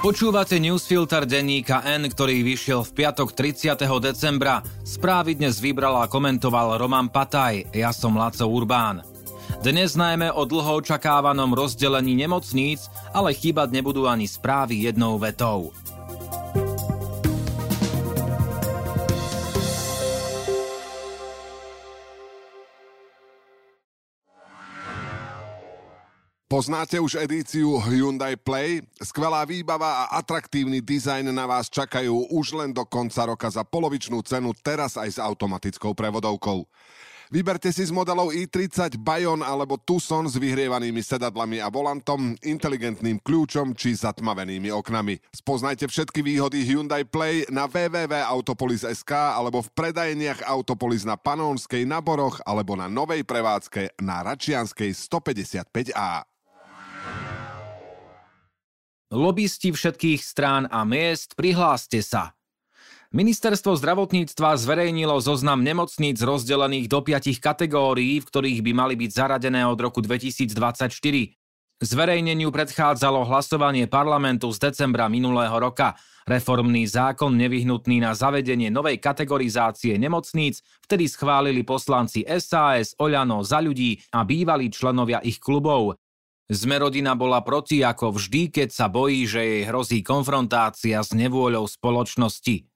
Počúvate newsfilter denníka N, ktorý vyšiel v piatok 30. decembra. Správy dnes vybral a komentoval Roman Pataj, ja som Laco Urbán. Dnes najmä o dlho očakávanom rozdelení nemocníc, ale chýbať nebudú ani správy jednou vetou. Poznáte už edíciu Hyundai Play? Skvelá výbava a atraktívny dizajn na vás čakajú už len do konca roka za polovičnú cenu, teraz aj s automatickou prevodovkou. Vyberte si z modelov i30 Bayon alebo Tucson s vyhrievanými sedadlami a volantom, inteligentným kľúčom či zatmavenými oknami. Spoznajte všetky výhody Hyundai Play na www.autopolis.sk alebo v predajeniach Autopolis na Panónskej, na Boroch alebo na novej prevádzke na Račianskej 155A. Lobisti všetkých strán a miest, prihláste sa. Ministerstvo zdravotníctva zverejnilo zoznam nemocníc rozdelených do piatich kategórií, v ktorých by mali byť zaradené od roku 2024. Zverejneniu predchádzalo hlasovanie parlamentu z decembra minulého roka. Reformný zákon nevyhnutný na zavedenie novej kategorizácie nemocníc vtedy schválili poslanci SAS, Oľano, Za ľudí a bývalí členovia ich klubov. Zmerodina bola proti ako vždy, keď sa bojí, že jej hrozí konfrontácia s nevôľou spoločnosti.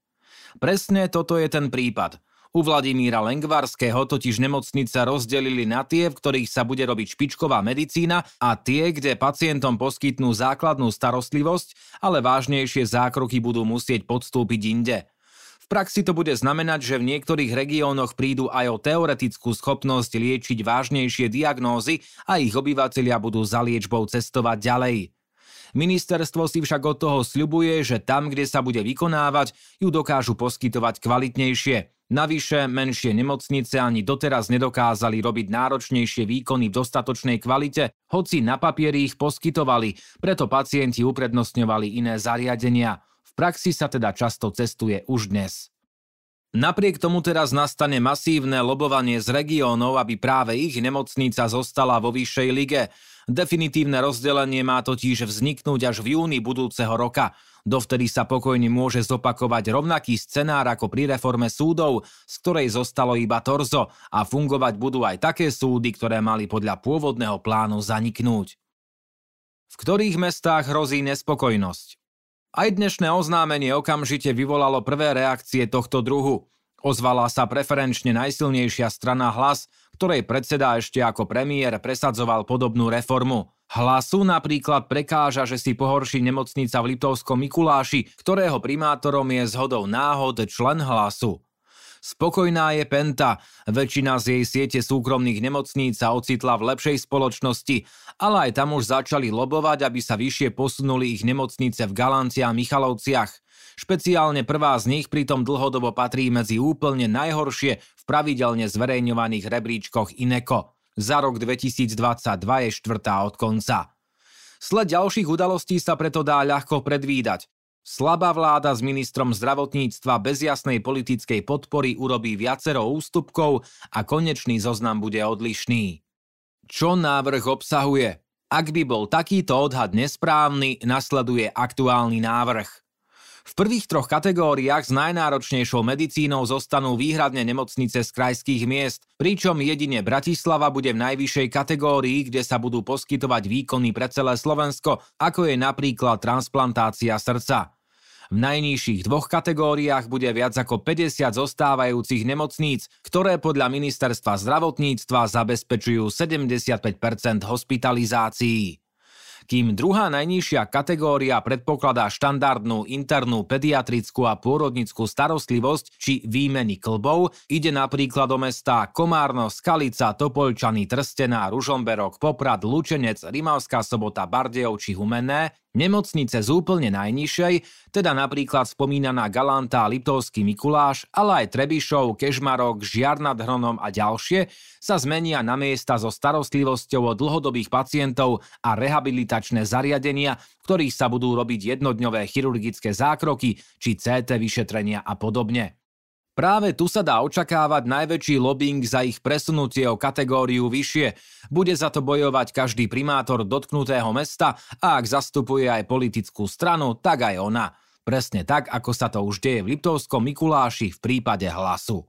Presne toto je ten prípad. U Vladimíra Lengvarského totiž nemocnice rozdelili na tie, v ktorých sa bude robiť špičková medicína a tie, kde pacientom poskytnú základnú starostlivosť, ale vážnejšie zákroky budú musieť podstúpiť inde. V praxi to bude znamenať, že v niektorých regiónoch prídu aj o teoretickú schopnosť liečiť vážnejšie diagnózy a ich obyvateľia budú za liečbou cestovať ďalej. Ministerstvo si však od toho sľubuje, že tam, kde sa bude vykonávať, ju dokážu poskytovať kvalitnejšie. Navyše, menšie nemocnice ani doteraz nedokázali robiť náročnejšie výkony v dostatočnej kvalite, hoci na papieri ich poskytovali, preto pacienti uprednostňovali iné zariadenia praxi sa teda často cestuje už dnes. Napriek tomu teraz nastane masívne lobovanie z regiónov, aby práve ich nemocnica zostala vo vyššej lige. Definitívne rozdelenie má totiž vzniknúť až v júni budúceho roka. Dovtedy sa pokojne môže zopakovať rovnaký scenár ako pri reforme súdov, z ktorej zostalo iba torzo a fungovať budú aj také súdy, ktoré mali podľa pôvodného plánu zaniknúť. V ktorých mestách hrozí nespokojnosť? Aj dnešné oznámenie okamžite vyvolalo prvé reakcie tohto druhu. Ozvala sa preferenčne najsilnejšia strana hlas, ktorej predseda ešte ako premiér presadzoval podobnú reformu. Hlasu napríklad prekáža, že si pohorší nemocnica v Liptovskom Mikuláši, ktorého primátorom je zhodou náhod člen hlasu. Spokojná je Penta, väčšina z jej siete súkromných nemocníc sa ocitla v lepšej spoločnosti, ale aj tam už začali lobovať, aby sa vyššie posunuli ich nemocnice v Galanci a Michalovciach. Špeciálne prvá z nich pritom dlhodobo patrí medzi úplne najhoršie v pravidelne zverejňovaných rebríčkoch INECO. Za rok 2022 je štvrtá od konca. Sled ďalších udalostí sa preto dá ľahko predvídať. Slabá vláda s ministrom zdravotníctva bez jasnej politickej podpory urobí viacero ústupkov a konečný zoznam bude odlišný. Čo návrh obsahuje? Ak by bol takýto odhad nesprávny, nasleduje aktuálny návrh. V prvých troch kategóriách s najnáročnejšou medicínou zostanú výhradne nemocnice z krajských miest, pričom jedine Bratislava bude v najvyššej kategórii, kde sa budú poskytovať výkony pre celé Slovensko, ako je napríklad transplantácia srdca. V najnižších dvoch kategóriách bude viac ako 50 zostávajúcich nemocníc, ktoré podľa ministerstva zdravotníctva zabezpečujú 75% hospitalizácií kým druhá najnižšia kategória predpokladá štandardnú internú pediatrickú a pôrodnickú starostlivosť či výmeny klbov, ide napríklad o mestá Komárno, Skalica, Topolčany, Trstená, Ružomberok, Poprad, Lučenec, Rimavská sobota, Bardejov či Humenné, Nemocnice z úplne najnižšej, teda napríklad spomínaná Galanta, Liptovský Mikuláš, ale aj Trebišov, Kežmarok, Žiar nad Hronom a ďalšie sa zmenia na miesta so starostlivosťou o dlhodobých pacientov a rehabilitačné zariadenia, v ktorých sa budú robiť jednodňové chirurgické zákroky či CT vyšetrenia a podobne. Práve tu sa dá očakávať najväčší lobbying za ich presunutie o kategóriu vyššie. Bude za to bojovať každý primátor dotknutého mesta a ak zastupuje aj politickú stranu, tak aj ona. Presne tak, ako sa to už deje v Liptovskom Mikuláši v prípade hlasu.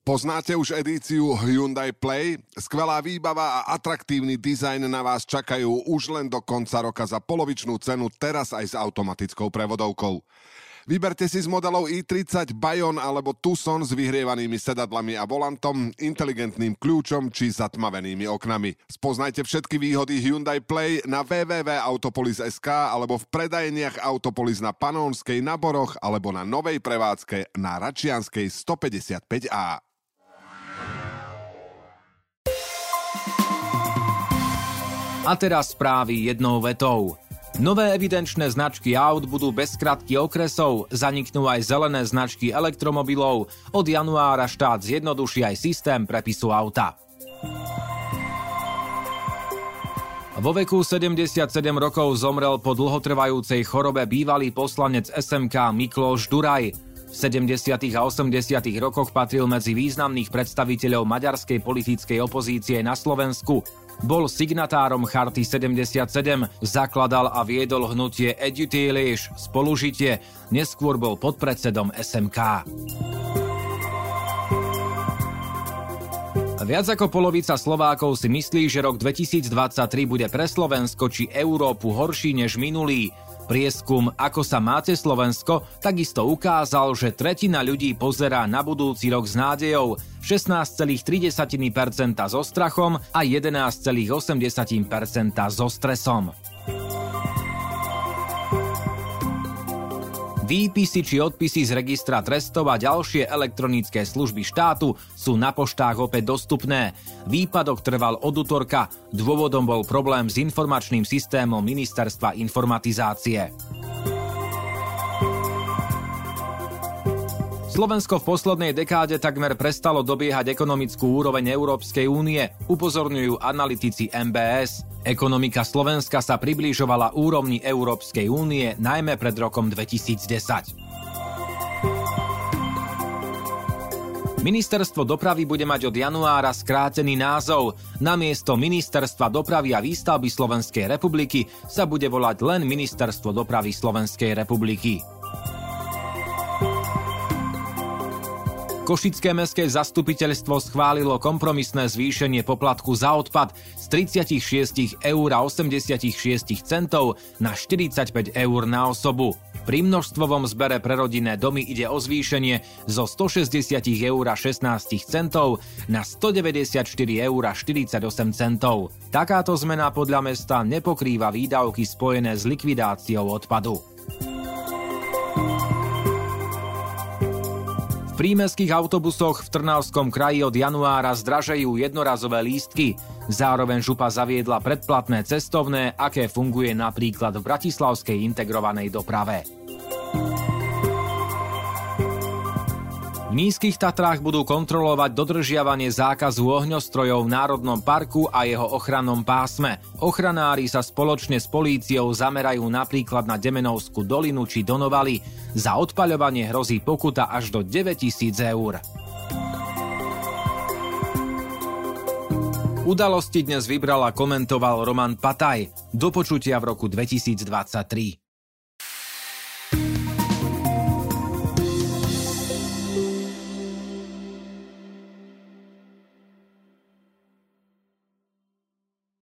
Poznáte už edíciu Hyundai Play? Skvelá výbava a atraktívny dizajn na vás čakajú už len do konca roka za polovičnú cenu, teraz aj s automatickou prevodovkou. Vyberte si z modelov i30 Bayon alebo Tucson s vyhrievanými sedadlami a volantom, inteligentným kľúčom či zatmavenými oknami. Spoznajte všetky výhody Hyundai Play na www.autopolis.sk alebo v predajeniach Autopolis na Panónskej, na Boroch alebo na novej prevádzke na Račianskej 155A. A teraz správy jednou vetou. Nové evidenčné značky aut budú bez skratky okresov, zaniknú aj zelené značky elektromobilov, od januára štát zjednoduší aj systém prepisu auta. Vo veku 77 rokov zomrel po dlhotrvajúcej chorobe bývalý poslanec SMK Mikloš Duraj. V 70. a 80. rokoch patril medzi významných predstaviteľov maďarskej politickej opozície na Slovensku. Bol signatárom Charty 77, zakladal a viedol hnutie Edutilish, spolužitie, neskôr bol podpredsedom SMK. Viac ako polovica Slovákov si myslí, že rok 2023 bude pre Slovensko či Európu horší než minulý. Prieskum Ako sa máte Slovensko takisto ukázal, že tretina ľudí pozerá na budúci rok s nádejou, 16,3% so strachom a 11,8% so stresom. Výpisy či odpisy z registra trestov a ďalšie elektronické služby štátu sú na poštách opäť dostupné. Výpadok trval od útorka, dôvodom bol problém s informačným systémom Ministerstva informatizácie. Slovensko v poslednej dekáde takmer prestalo dobiehať ekonomickú úroveň Európskej únie, upozorňujú analytici MBS. Ekonomika Slovenska sa približovala úrovni Európskej únie najmä pred rokom 2010. Ministerstvo dopravy bude mať od januára skrátený názov. Namiesto Ministerstva dopravy a výstavby Slovenskej republiky sa bude volať len Ministerstvo dopravy Slovenskej republiky. Košické mestské zastupiteľstvo schválilo kompromisné zvýšenie poplatku za odpad z 36 eur a 86 centov na 45 eur na osobu. Pri množstvovom zbere pre rodinné domy ide o zvýšenie zo 160 eur a 16 centov na 194 eur a 48 centov. Takáto zmena podľa mesta nepokrýva výdavky spojené s likvidáciou odpadu. Prímeských autobusoch v Trnavskom kraji od januára zdražejú jednorazové lístky. Zároveň župa zaviedla predplatné cestovné, aké funguje napríklad v Bratislavskej integrovanej doprave. V nízkych Tatrách budú kontrolovať dodržiavanie zákazu ohňostrojov v Národnom parku a jeho ochrannom pásme. Ochranári sa spoločne s políciou zamerajú napríklad na Demenovskú dolinu či Donovali. Za odpaľovanie hrozí pokuta až do 9000 eur. Udalosti dnes vybral a komentoval Roman Pataj. Do počutia v roku 2023.